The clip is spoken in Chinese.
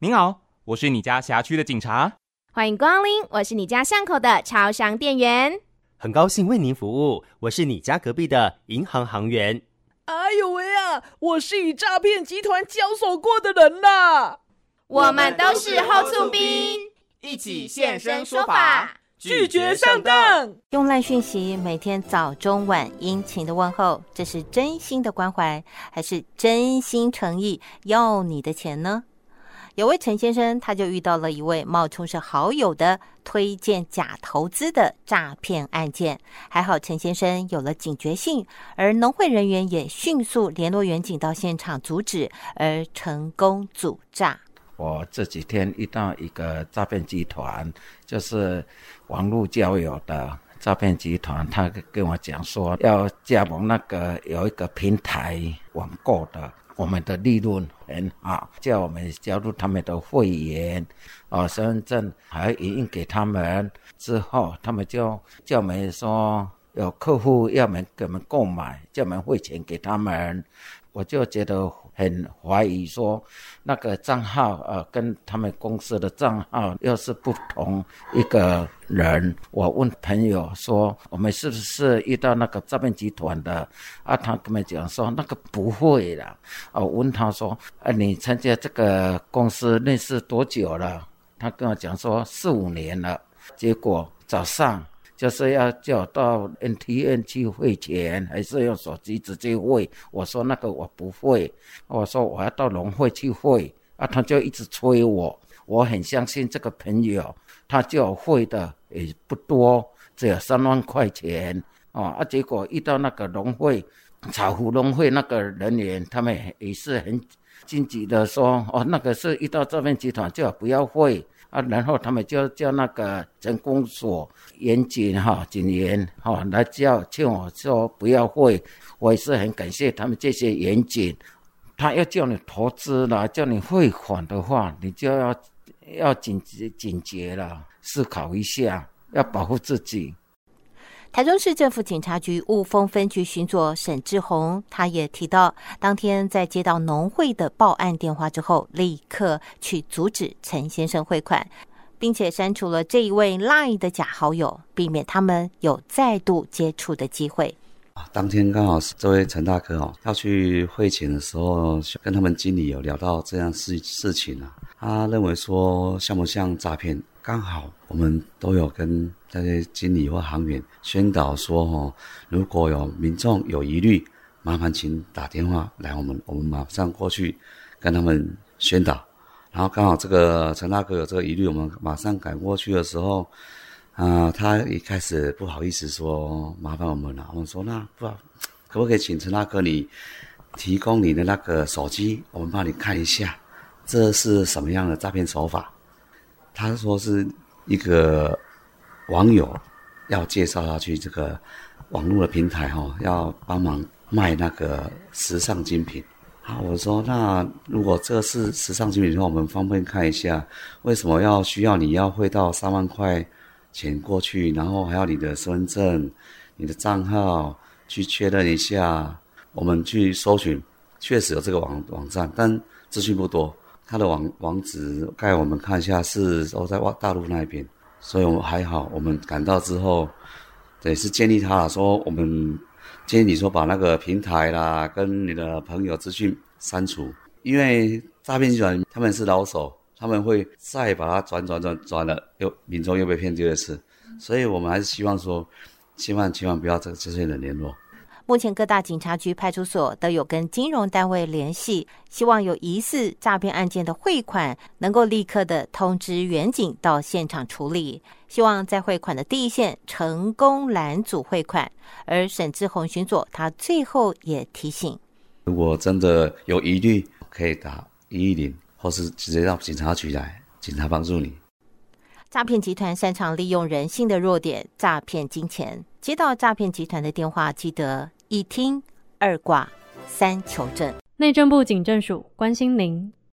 您好，我是你家辖区的警察。欢迎光临，我是你家巷口的超商店员。很高兴为您服务，我是你家隔壁的银行行员。哎呦喂啊，我是与诈骗集团交手过的人啦。我们都是后驻兵，一起现身说法，拒绝上当。用赖讯息每天早中晚殷勤的问候，这是真心的关怀，还是真心诚意要你的钱呢？有位陈先生，他就遇到了一位冒充是好友的推荐假投资的诈骗案件。还好陈先生有了警觉性，而农会人员也迅速联络员警到现场阻止，而成功阻诈。我这几天遇到一个诈骗集团，就是网络交友的诈骗集团，他跟我讲说要加盟那个有一个平台网购的。我们的利润很好，叫我们加入他们的会员，哦，身份证还影印给他们之后，他们就叫我们说有客户要我们给我们购买，叫我们汇钱给他们，我就觉得。很怀疑说，那个账号呃，跟他们公司的账号又是不同一个人。我问朋友说，我们是不是遇到那个诈骗集团的？啊，他跟我讲说那个不会的。我问他说，啊，你参加这个公司认识多久了？他跟我讲说四五年了。结果早上。就是要叫到 NTN 去汇钱，还是用手机直接汇？我说那个我不会，我说我要到农会去汇，啊，他就一直催我。我很相信这个朋友，他叫我汇的也不多，只有三万块钱哦。啊，结果遇到那个农会，草湖农会那个人员，他们也是很积极的说，哦，那个是遇到诈骗集团，就要不要汇。啊，然后他们就叫那个城公所严警哈警员哈来叫劝我说不要汇，我也是很感谢他们这些严警。他要叫你投资了，叫你汇款的话，你就要要警觉警觉了，思考一下，要保护自己。台中市政府警察局雾峰分局巡佐沈志宏，他也提到，当天在接到农会的报案电话之后，立刻去阻止陈先生汇款，并且删除了这一位 LINE 的假好友，避免他们有再度接触的机会。当天刚好是这位陈大哥哦，要去汇钱的时候，跟他们经理有聊到这样事事情啊，他认为说像不像诈骗？刚好我们都有跟这些经理或行员宣导说，哦，如果有民众有疑虑，麻烦请打电话来，我们我们马上过去跟他们宣导。然后刚好这个陈大哥有这个疑虑，我们马上赶过去的时候，啊、他一开始不好意思说麻烦我们了，我们说那不，可不可以请陈大哥你提供你的那个手机，我们帮你看一下，这是什么样的诈骗手法？他说是一个网友要介绍他去这个网络的平台哈、哦，要帮忙卖那个时尚精品。啊，我说那如果这是时尚精品的话，我们方便看一下，为什么要需要你要汇到三万块钱过去，然后还要你的身份证、你的账号去确认一下。我们去搜寻，确实有这个网网站，但资讯不多。他的网网址，盖我们看一下是都在大陆那边，所以我们还好。我们赶到之后，也是建议他说，我们建议你说把那个平台啦，跟你的朋友资讯删除，因为诈骗集团他们是老手，他们会再把它转转转转了，又民众又被骗第二次，所以我们还是希望说，千万千万不要这这些人联络。目前各大警察局、派出所都有跟金融单位联系，希望有疑似诈骗案件的汇款，能够立刻的通知远警到现场处理，希望在汇款的第一线成功拦阻汇款。而沈志宏巡佐，他最后也提醒：如果真的有疑虑，可以打一一零，或是直接到警察局来，警察帮助你。诈骗集团擅长利用人性的弱点诈骗金钱，接到诈骗集团的电话，记得。一听二挂三求证，内政部警政署关心您。